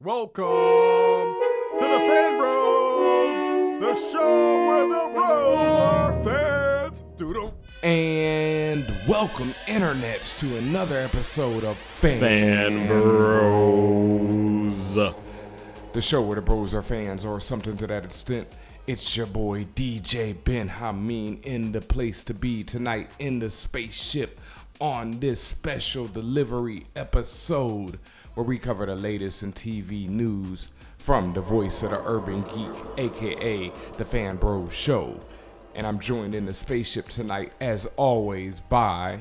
Welcome to the Fan Bros, the show where the bros are fans. Doodle. And welcome, internets, to another episode of Fan, Fan Bros. the show where the bros are fans, or something to that extent. It's your boy DJ Ben Hameen in the place to be tonight in the spaceship on this special delivery episode where we cover the latest in TV news from the voice of the urban geek, aka the Fan Bros Show. And I'm joined in the spaceship tonight, as always, by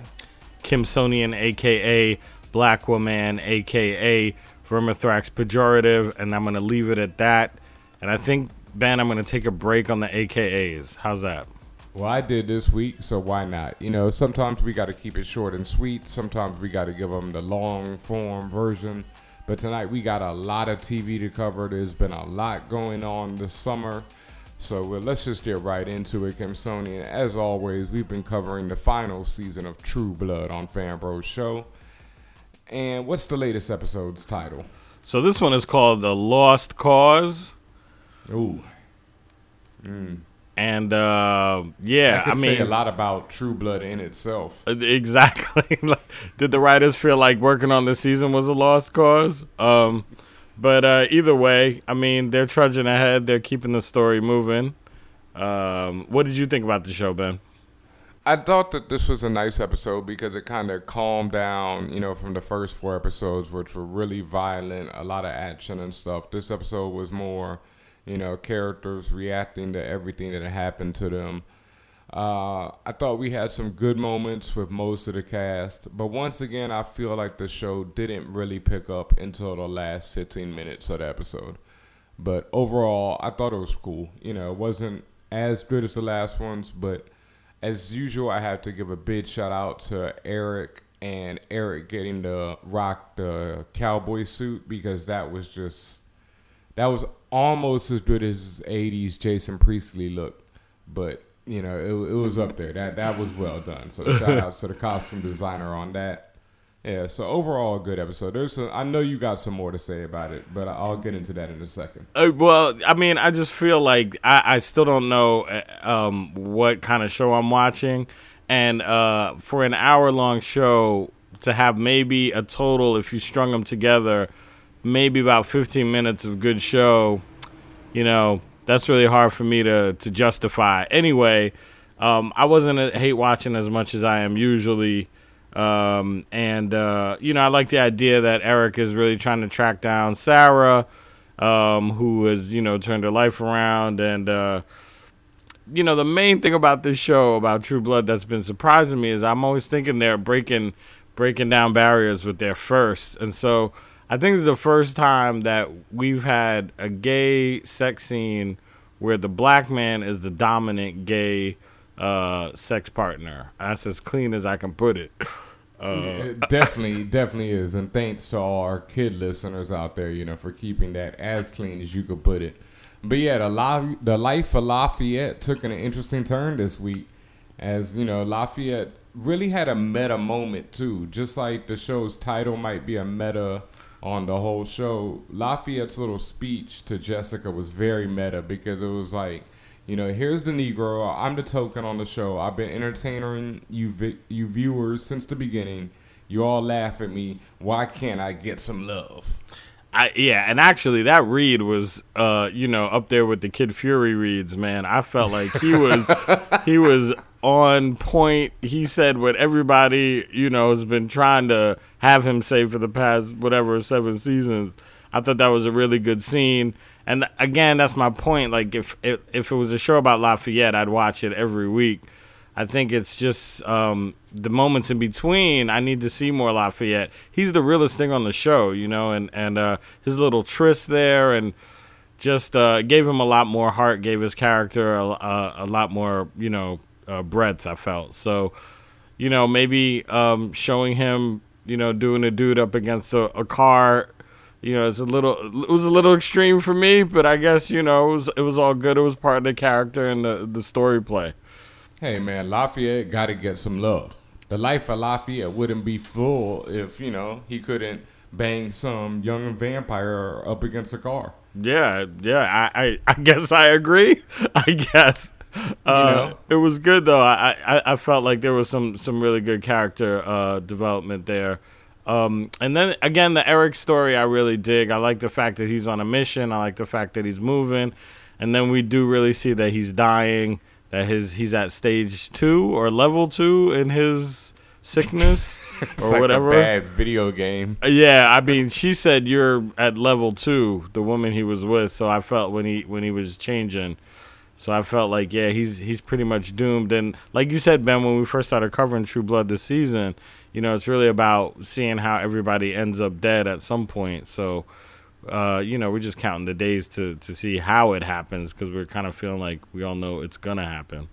Kimsonian, aka Black Woman, aka Vermithrax Pejorative, and I'm gonna leave it at that. And I think Ben, I'm gonna take a break on the AKAs. How's that? Well, I did this week, so why not? You know, sometimes we got to keep it short and sweet. Sometimes we got to give them the long form version. But tonight we got a lot of TV to cover. There's been a lot going on this summer. So well, let's just get right into it, Kim Sony. And as always, we've been covering the final season of True Blood on Fan Bros Show. And what's the latest episode's title? So this one is called The Lost Cause. Ooh, hmm. And uh, yeah, I I, mean say a lot about True Blood in itself. Uh, Exactly. Did the writers feel like working on this season was a lost cause? Um, but uh, either way, I mean, they're trudging ahead. They're keeping the story moving. Um, what did you think about the show, Ben? I thought that this was a nice episode because it kind of calmed down, you know, from the first four episodes, which were really violent, a lot of action and stuff. This episode was more, you know, characters reacting to everything that happened to them. Uh, I thought we had some good moments with most of the cast, but once again, I feel like the show didn't really pick up until the last 15 minutes of the episode. But overall, I thought it was cool. You know, it wasn't as good as the last ones, but as usual, I have to give a big shout out to Eric and Eric getting to rock the cowboy suit because that was just that was almost as good as 80s Jason Priestley looked, but you know it, it was up there. That that was well done. So shout out to the costume designer on that. Yeah. So overall, a good episode. There's some, I know you got some more to say about it, but I'll get into that in a second. Uh, well, I mean, I just feel like I, I still don't know uh, um, what kind of show I'm watching, and uh, for an hour long show to have maybe a total, if you strung them together, maybe about 15 minutes of good show, you know, that's really hard for me to to justify. Anyway, um, I wasn't uh, hate watching as much as I am usually. Um, and uh, you know, I like the idea that Eric is really trying to track down Sarah, um, who has you know turned her life around. And uh, you know, the main thing about this show about True Blood that's been surprising me is I'm always thinking they're breaking breaking down barriers with their first, and so I think it's the first time that we've had a gay sex scene where the black man is the dominant gay uh, sex partner. That's as clean as I can put it. It definitely, definitely is. And thanks to all our kid listeners out there, you know, for keeping that as clean as you could put it. But yeah, the, La- the life of Lafayette took an interesting turn this week. As, you know, Lafayette really had a meta moment, too. Just like the show's title might be a meta on the whole show, Lafayette's little speech to Jessica was very meta because it was like, you know, here's the Negro. I'm the token on the show. I've been entertaining you, vi- you viewers since the beginning. You all laugh at me. Why can't I get some love? I, yeah, and actually, that read was, uh, you know, up there with the Kid Fury reads. Man, I felt like he was, he was on point. He said what everybody, you know, has been trying to have him say for the past whatever seven seasons. I thought that was a really good scene. And again, that's my point. Like, if if, if it was a show about Lafayette, I'd watch it every week. I think it's just um, the moments in between. I need to see more Lafayette. He's the realest thing on the show, you know, and and uh, his little tryst there, and just uh, gave him a lot more heart, gave his character a, a, a lot more, you know, uh, breadth. I felt so, you know, maybe um, showing him, you know, doing a dude up against a, a car. You know, it's a little, it was a little extreme for me, but I guess you know it was it was all good. It was part of the character and the the story play. Hey man, Lafayette got to get some love. The life of Lafayette wouldn't be full if you know he couldn't bang some young vampire up against a car. Yeah, yeah. I, I, I guess I agree. I guess. Uh? It was good though. I, I, I felt like there was some, some really good character uh, development there. Um, and then again, the Eric story I really dig. I like the fact that he's on a mission. I like the fact that he's moving, and then we do really see that he's dying. That his he's at stage two or level two in his sickness or like whatever. a bad video game. Uh, Yeah, I mean, she said you're at level two, the woman he was with. So I felt when he when he was changing, so I felt like yeah, he's he's pretty much doomed. And like you said, Ben, when we first started covering True Blood this season, you know, it's really about seeing how everybody ends up dead at some point. So. Uh, you know, we're just counting the days to, to see how it happens because we're kind of feeling like we all know it's gonna happen.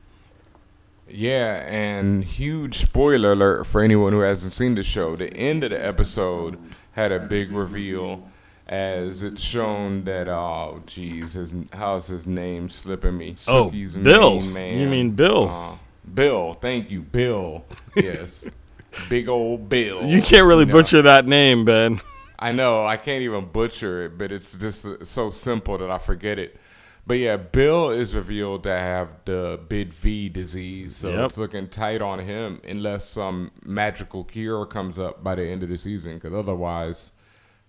Yeah, and huge spoiler alert for anyone who hasn't seen the show. The end of the episode had a big reveal as it's shown that oh geez, his how's his name slipping me? Oh, Sookie's Bill. man. You mean Bill. Uh, Bill, thank you, Bill. Yes. Big old Bill. You can't really know. butcher that name, Ben. I know I can't even butcher it, but it's just uh, so simple that I forget it. But yeah, Bill is revealed to have the Bid V disease, so Yep. it's looking tight on him unless some magical cure comes up by the end of the season. Because otherwise,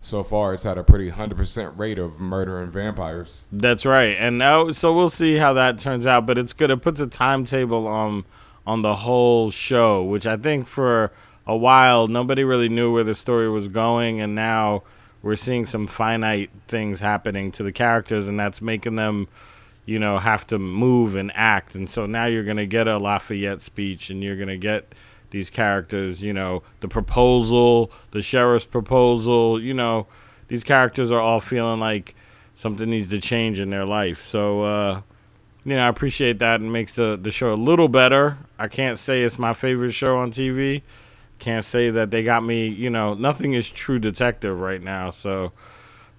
so far it's had a pretty hundred percent rate of murdering vampires. That's right, and now so we'll see how that turns out. But it's good. It puts a timetable on on the whole show, which I think for a while nobody really knew where the story was going, and now we're seeing some finite things happening to the characters, and that's making them, you know, have to move and act. And so now you're gonna get a Lafayette speech, and you're gonna get these characters, you know, the proposal, the sheriff's proposal, you know, these characters are all feeling like something needs to change in their life. So, uh, you know, I appreciate that and makes the, the show a little better. I can't say it's my favorite show on TV. Can't say that they got me, you know, nothing is true detective right now. So,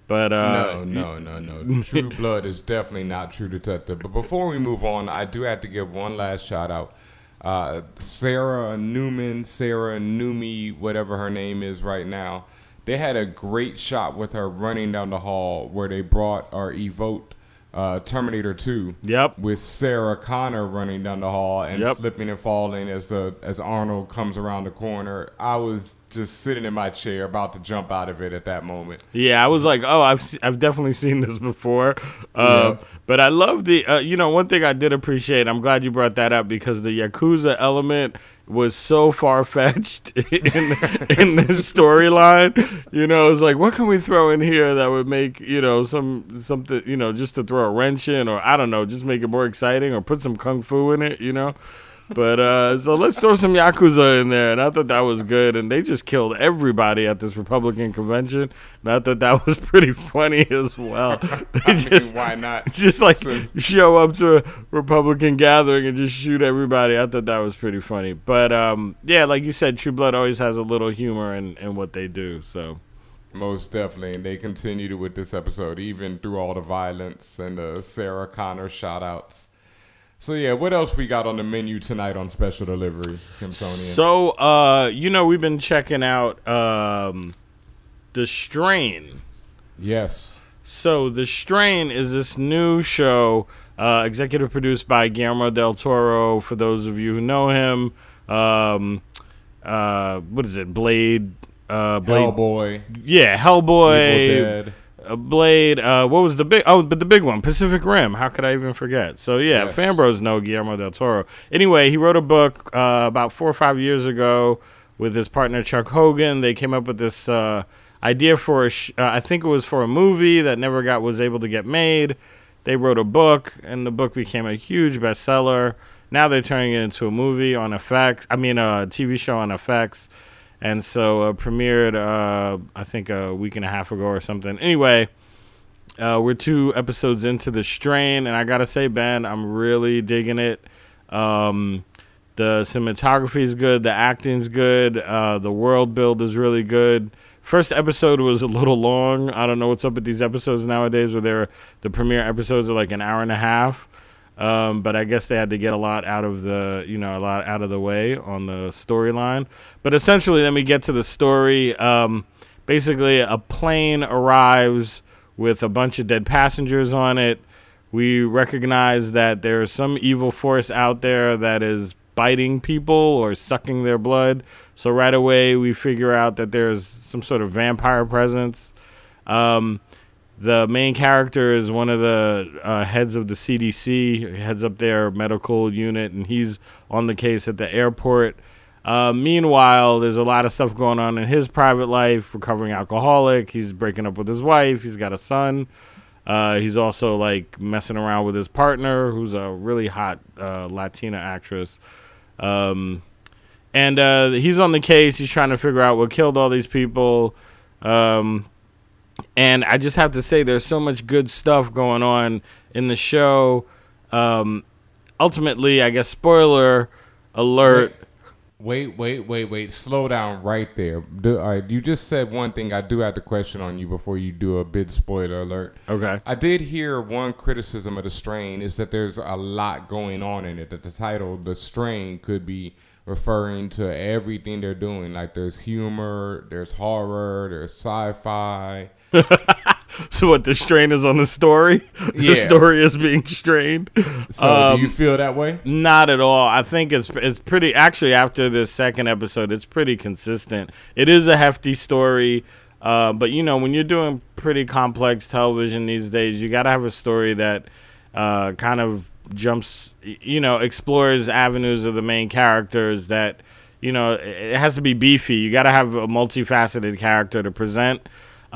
but, uh, no, no, no, no. True Blood is definitely not True Detective. But before we move on, I do have to give one last shout out. Uh, Sarah Newman, Sarah Numi, whatever her name is right now, they had a great shot with her running down the hall where they brought or evoked uh, Terminator 2 Yep. with Sarah Connor running down the hall and Yep. slipping and falling as the as Arnold comes around the corner. I was just sitting in my chair about to jump out of it at that moment. Yeah, I was like, oh, I've se- I've definitely seen this before. Uh, But I love the, uh, you know, one thing I did appreciate. I'm glad you brought that up because the yakuza element was so far fetched in in this storyline. You know, it's like, what can we throw in here that would make you know some something you know just to throw a wrench in, or I don't know, just make it more exciting, or put some kung fu in it. You know. But uh, so let's throw some yakuza in there, and I thought that was good. And they just killed everybody at this Republican convention, and I thought that was pretty funny as well. They I mean, just why not? just like show up to a Republican gathering and just shoot everybody. I thought that was pretty funny. But um, yeah, like you said, True Blood always has a little humor in, in what they do. So Most definitely, and they continued with this episode, even through all the violence and the Sarah Connor shout outs. So yeah, what else we got on the menu tonight on special delivery, Kimsonian? so uh, you know we've been checking out um, the Strain. yes. So the Strain is this new show, uh, executive produced by Guillermo del Toro. For those of you who know him, um, uh, what is it? Blade. Uh, Blade. Hellboy, Yeah, Hellboy. Uh, Blade. Uh, what was the big? Oh, but the big one, Pacific Rim. How could I even forget? So yeah, Yes. fanbros know Guillermo del Toro. Anyway, he wrote a book uh, about four or five years ago with his partner Chuck Hogan. They came up with this uh, idea for a. Sh- uh, I think it was for a movie that never got was able to get made. They wrote a book, and the book became a huge bestseller. Now they're turning it into a movie on FX. I mean, a TV show on FX and so uh, premiered uh, I think a week and a half ago or something. Anyway, uh, we're two episodes into the strain, and I gotta say, Ben, I'm really digging it. Um, the cinematography is good, the acting's good, uh, the world build is really good. First episode was a little long. I don't know what's up with these episodes nowadays, where they're the premiere episodes are like an hour and a half. Um, but I guess they had to get a lot out of the, you know, a lot out of the way on the storyline. But essentially, then we get to the story. Um, basically a plane arrives with a bunch of dead passengers on it. We recognize that there's some evil force out there that is biting people or sucking their blood. So right away we figure out that there's some sort of vampire presence. Um, the main character is one of the uh, heads of the CDC, heads up their medical unit, and he's on the case at the airport. Uh, meanwhile, there's a lot of stuff going on in his private life. Recovering alcoholic, he's breaking up with his wife. He's got a son. Uh, he's also like messing around with his partner, who's a really hot uh, Latina actress. Um, and uh, he's on the case. He's trying to figure out what killed all these people. Um, and I just have to say, there's so much good stuff going on in the show. Um, ultimately, I guess spoiler alert. Wait, wait, wait, wait. Slow down right there. Do, all right, you just said one thing. I do have to question on you before you do a big spoiler alert. Okay. I did hear one criticism of the strain is that there's a lot going on in it. That the title, the strain, could be referring to everything they're doing. Like there's humor, there's horror, there's sci-fi. So what the strain is on the story? The Yeah. story is being strained. So Um, do you feel that way? Not at all. I think it's it's pretty. Actually, after this second episode, it's pretty consistent. It is a hefty story, uh, but you know when you're doing pretty complex television these days, you got to have a story that uh, kind of jumps, you know, explores avenues of the main characters. That you know it it has to be beefy. You got to have a multifaceted character to present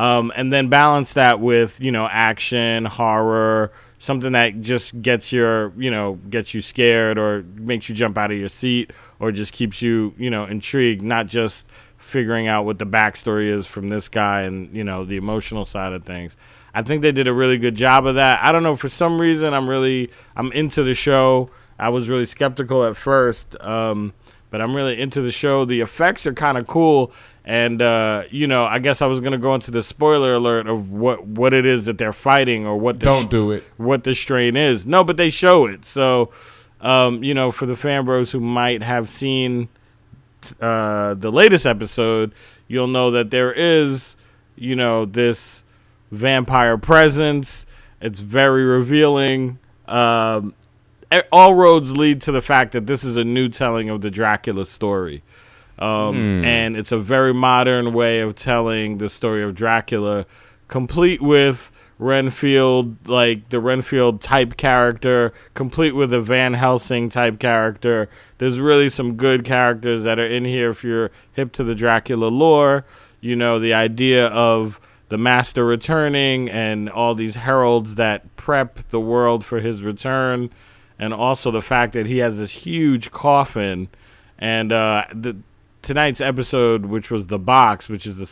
um, and then balance that with you know action, horror, something that just gets your you know gets you scared or makes you jump out of your seat or just keeps you you know intrigued, not just figuring out what the backstory is from this guy and you know the emotional side of things. I think they did a really good job of that. I don't know for some reason I'm really I'm into the show. I was really skeptical at first. Um, but I'm really into the show. The effects are kind of cool, and uh, you know, I guess I was gonna go into the spoiler alert of what what it is that they're fighting or what the Don't do it. what the strain is. No, but they show it. So, um, you know, for the fan bros who might have seen uh, the latest episode, you'll know that there is, you know, this vampire presence. It's very revealing. Um, all roads lead to the fact that this is a new telling of the Dracula story. Um, And it's a very modern way of telling the story of Dracula, complete with Renfield, like the Renfield type character, complete with a Van Helsing type character. There's really some good characters that are in here if you're hip to the Dracula lore. You know, the idea of the master returning and all these heralds that prep the world for his return and also the fact that he has this huge coffin and uh, the tonight's episode which was the box which is the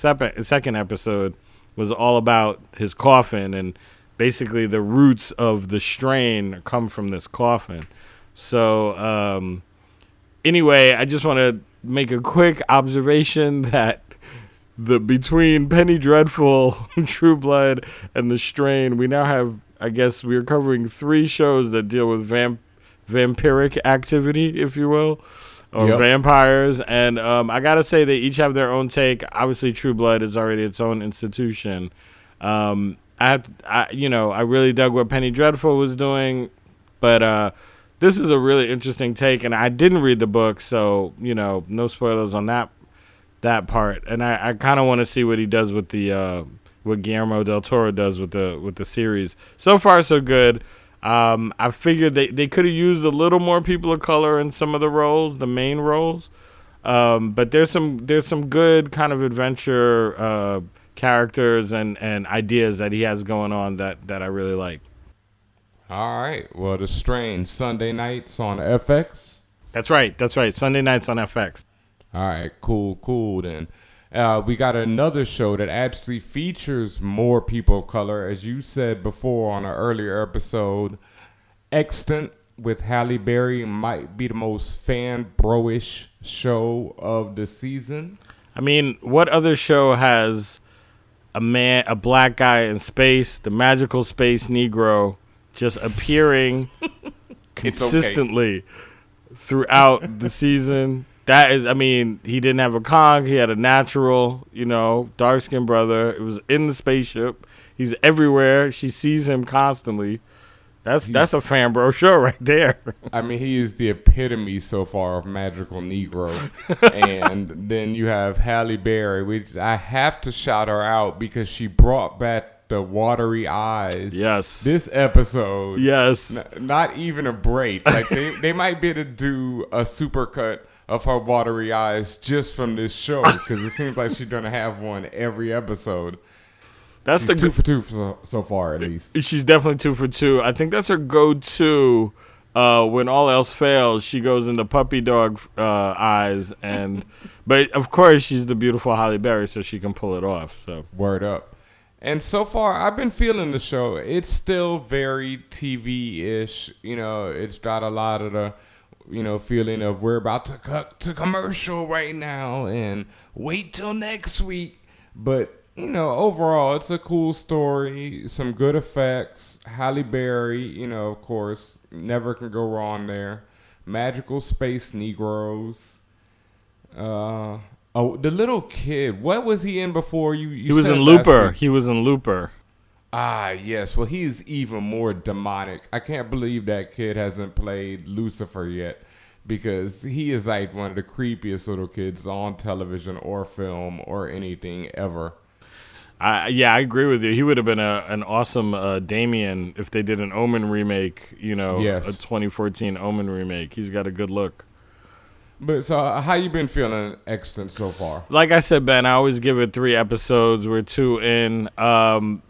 second episode was all about his coffin and basically the roots of the strain come from this coffin so um, anyway i just want to make a quick observation that the between Penny Dreadful, True Blood, and The Strain, we now have. I guess we're covering three shows that deal with vamp- vampiric activity, if you will, or Yep. vampires. And um, I gotta say, they each have their own take. Obviously, True Blood is already its own institution. Um, I have, I, you know, I really dug what Penny Dreadful was doing, but uh, this is a really interesting take. And I didn't read the book, so you know, no spoilers on that that part, and I, I kind of want to see what he does with the uh, what Guillermo del Toro does with the with the series. So far, so good. Um, I figured they, they could have used a little more people of color in some of the roles, the main roles. Um, but there's some there's some good kind of adventure uh, characters and, and ideas that he has going on that, that I really like. All right. Well, the strain Sunday nights on FX. That's right. That's right. Sunday nights on FX. All right, cool, cool. Then uh, we got another show that actually features more people of color, as you said before on an earlier episode. Extant with Halle Berry might be the most fan bro-ish show of the season. I mean, what other show has a man, a black guy in space, the magical space Negro, just appearing It's okay. consistently throughout the season? That is, I mean, he didn't have a conch. He had a natural, you know, dark skinned brother. It was in the spaceship. He's everywhere. She sees him constantly. That's that's a fan bro show right there. I mean, he is the epitome so far of magical Negro. and then you have Halle Berry, which I have to shout her out because she brought back the watery eyes. Yes. This episode. yes. N- not even a break. Like they, they might be able to do a supercut of her watery eyes just from this show because it seems like she's gonna have one every episode. That's She's the two for two so, so far at least. She's definitely two for two. I think that's her go-to. Uh, when all else fails, she goes into puppy dog uh, eyes, and but of course she's the beautiful Halle Berry, so she can pull it off. So Word up. And so far, I've been feeling the show. It's still very TV ish. You know, it's got a lot of the, you know, feeling of we're about to cut to commercial right now and wait till next week. But, you know, overall, it's a cool story. Some good effects. Halle Berry, you know, of course, never can go wrong there. Magical Space Negroes. Uh, oh, the little kid. What was he in before you? you he was in Looper. He was in Looper. Ah, yes. Well, he's even more demonic. I can't believe that kid hasn't played Lucifer yet because he is like one of the creepiest little kids on television or film or anything ever. I, yeah, I agree with you. He would have been a, an awesome uh, Damien if they did an Omen remake. You know, Yes. a 2014 Omen remake. He's got a good look. But so, uh, how you been feeling, Extant, so far? like I said, Ben, I always give it three episodes. We're two in. Um,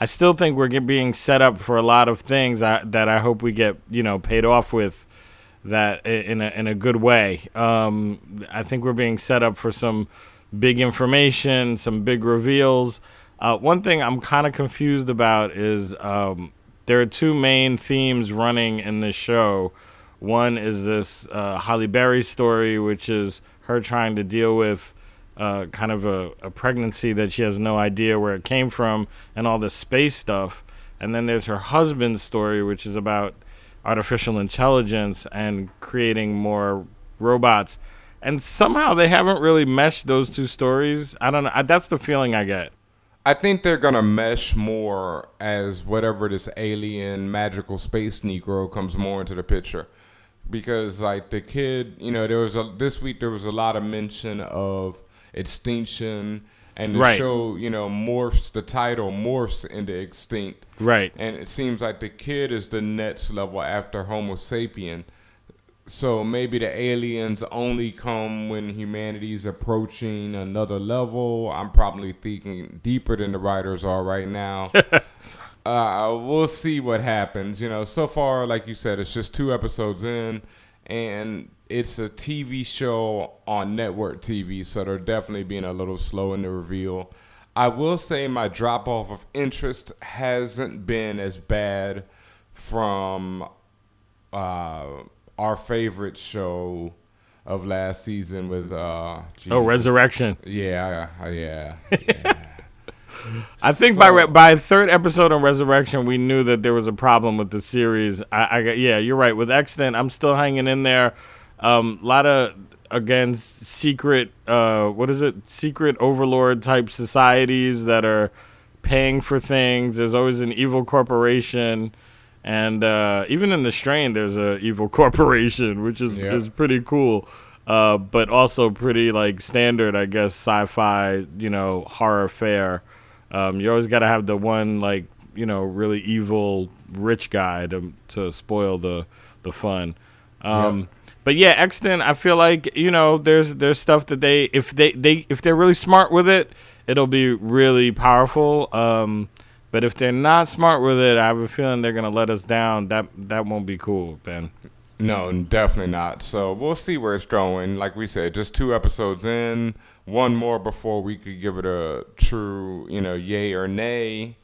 I still think we're being set up for a lot of things I, that I hope we get, you know, paid off with. That in a in a good way. Um, I think we're being set up for some big information, some big reveals. Uh, one thing I'm kind of confused about is um, there are two main themes running in this show. One is this uh, Halle Berry story, which is her trying to deal with uh, kind of a, a pregnancy that she has no idea where it came from and all this space stuff. And then there's her husband's story, which is about artificial intelligence and creating more robots. And somehow they haven't really meshed those two stories. I don't know. I, that's the feeling I get. I think they're gonna mesh more as whatever this alien magical space Negro comes more into the picture, because like the kid, you know, there was a this week there was a lot of mention of extinction, and the Right. show, you know, morphs the title morphs into extinct, Right. and it seems like the kid is the next level after Homo sapien. So maybe the aliens only come when humanity's approaching another level. I'm probably thinking deeper than the writers are right now. uh, we'll see what happens. You know, so far, like you said, it's just two episodes in, and it's a TV show on network TV, so they're definitely being a little slow in the reveal. I will say my drop off of interest hasn't been as bad from uh, our favorite show of last season with uh Oh, Resurrection. yeah uh, yeah I think by re- by third episode on Resurrection, we knew that there was a problem with the series. I, I yeah, you're right. With Extant, I'm still hanging in there. A um, lot of again secret. Uh, what is it? Secret overlord type societies that are paying for things. There's always an evil corporation, and uh, even in the strain, there's a evil corporation, which is Yeah. is pretty cool. Uh, but also pretty like standard, I guess, sci-fi, you know, horror fare. Um, you always got to have the one like you know really evil rich guy to to spoil the the fun. Um. But yeah, Extant, I feel like you know there's there's stuff that they if they they if they're really smart with it, it'll be really powerful. Um, but if they're not smart with it, I have a feeling they're gonna let us down. That that won't be cool, Ben. No, definitely not. So we'll see where it's going. Like we said, just two episodes in, one more before we could give it a true, you know, yay or nay.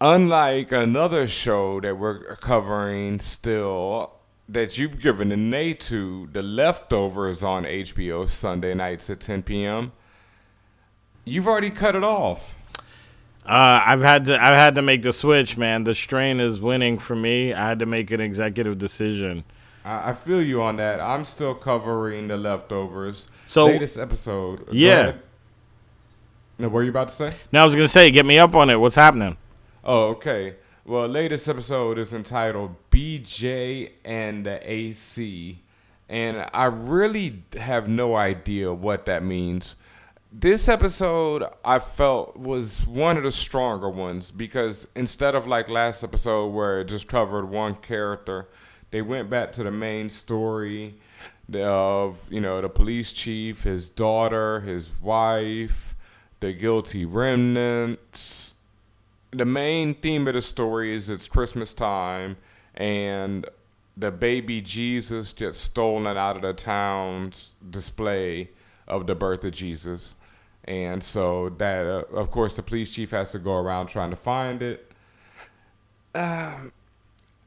Unlike another show that we're covering still, that you've given a nay to, The Leftovers on HBO Sunday nights at 10 p.m. You've already cut it off. Uh, I've had to I've had to make the switch, man. The strain is winning for me. I had to make an executive decision, I, I feel you on that. I'm still covering the leftovers. So- latest episode. Yeah. ahead. No, what were you about to say? Now I was gonna say, get me up on it. What's happening? Oh, okay. Well, latest episode is entitled BJ and the AC, and I really have no idea what that means. This episode I felt was one of the stronger ones because instead of like last episode where it just covered one character, they went back to the main story of, you know, the police chief, his daughter, his wife, the guilty remnants, the main theme of the story is it's Christmas time and the baby Jesus gets stolen out of the town's display of the birth of Jesus. And so that, uh, of course, the police chief has to go around trying to find it. Um,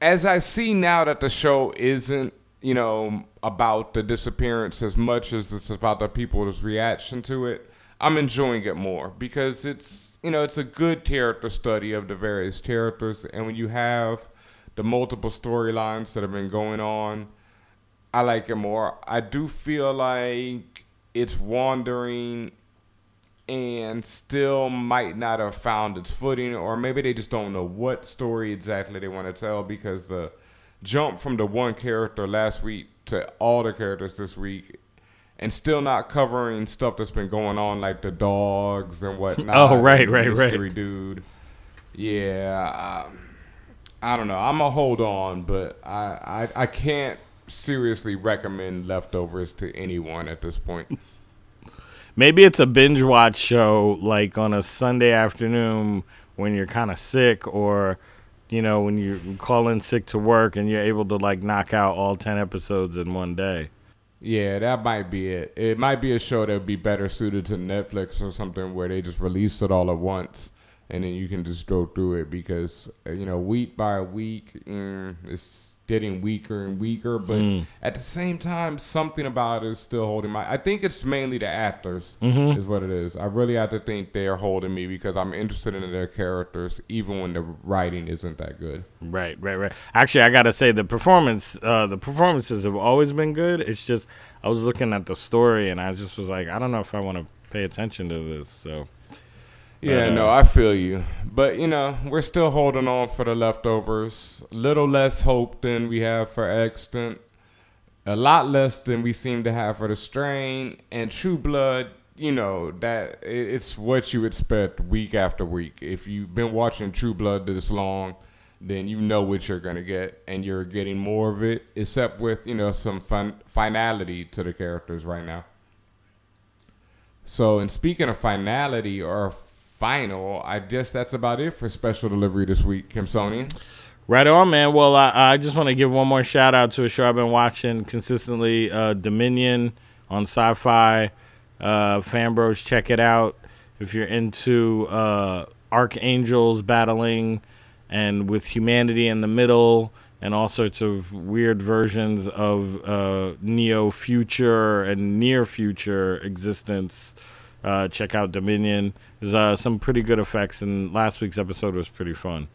as I see now that the show isn't, you know, about the disappearance as much as it's about the people's reaction to it, I'm enjoying it more because it's, you know, it's a good character study of the various characters. And when you have the multiple storylines that have been going on, I like it more. I do feel like it's wandering and still might not have found its footing, or maybe they just don't know what story exactly they want to tell because the jump from the one character last week to all the characters this week and still not covering stuff that's been going on like the dogs and whatnot. Oh, right, right, right. mystery dude. Yeah, um, I don't know. I'm gonna hold on, but I, I I can't seriously recommend leftovers to anyone at this point. Maybe it's a binge watch show, like on a Sunday afternoon when you're kind of sick, or you know when you call in sick to work and you're able to like knock out all ten episodes in one day. Yeah, that might be it. It might be a show that would be better suited to Netflix or something where they just release it all at once and then you can just go through it because you know week by week mm, it's getting weaker and weaker. But at the same time, something about it is still holding my. I think it's mainly the actors is what it is. I really have to think they are holding me because I'm interested in their characters even when the writing isn't that good. Right, right, right. Actually, I gotta say the performance, uh, the performances have always been good. It's just I was looking at the story and I just was like, I don't know if I want to pay attention to this. So Yeah, Uh, no, I feel you. But, you know, we're still holding on for the leftovers. A little less hope than we have for Extant. A lot less than we seem to have for the strain. And True Blood, you know, that it's what you expect week after week. If you've been watching True Blood this long, then you know what you're going to get. And you're getting more of it, except with, you know, some fun finality to the characters right now. So, and speaking of finality or final, I guess that's about it for special delivery this week, Kimsonian. Right on, man. Well, I, I just want to give one more shout out to a show I've been watching consistently, uh, Dominion on Sci-Fi. Uh, Fanbros, check it out if you're into uh, archangels battling and with humanity in the middle and all sorts of weird versions of uh, neo future and near future existence. Uh, check out Dominion. There's uh, some pretty good effects, and last week's episode was pretty fun.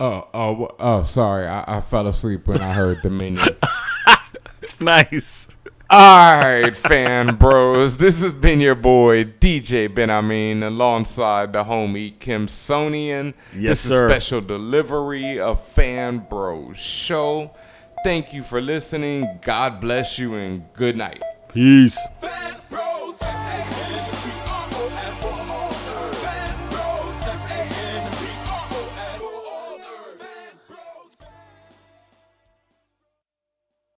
Oh, oh, oh, sorry. I, I fell asleep when I heard Dominion. Nice. All right, fan bros. This has been your boy, DJ Ben Amin, alongside the homie Kimsonian. Yes, this sir. is special delivery of Fan Bros Show. Thank you for listening. God bless you and good night. Peace.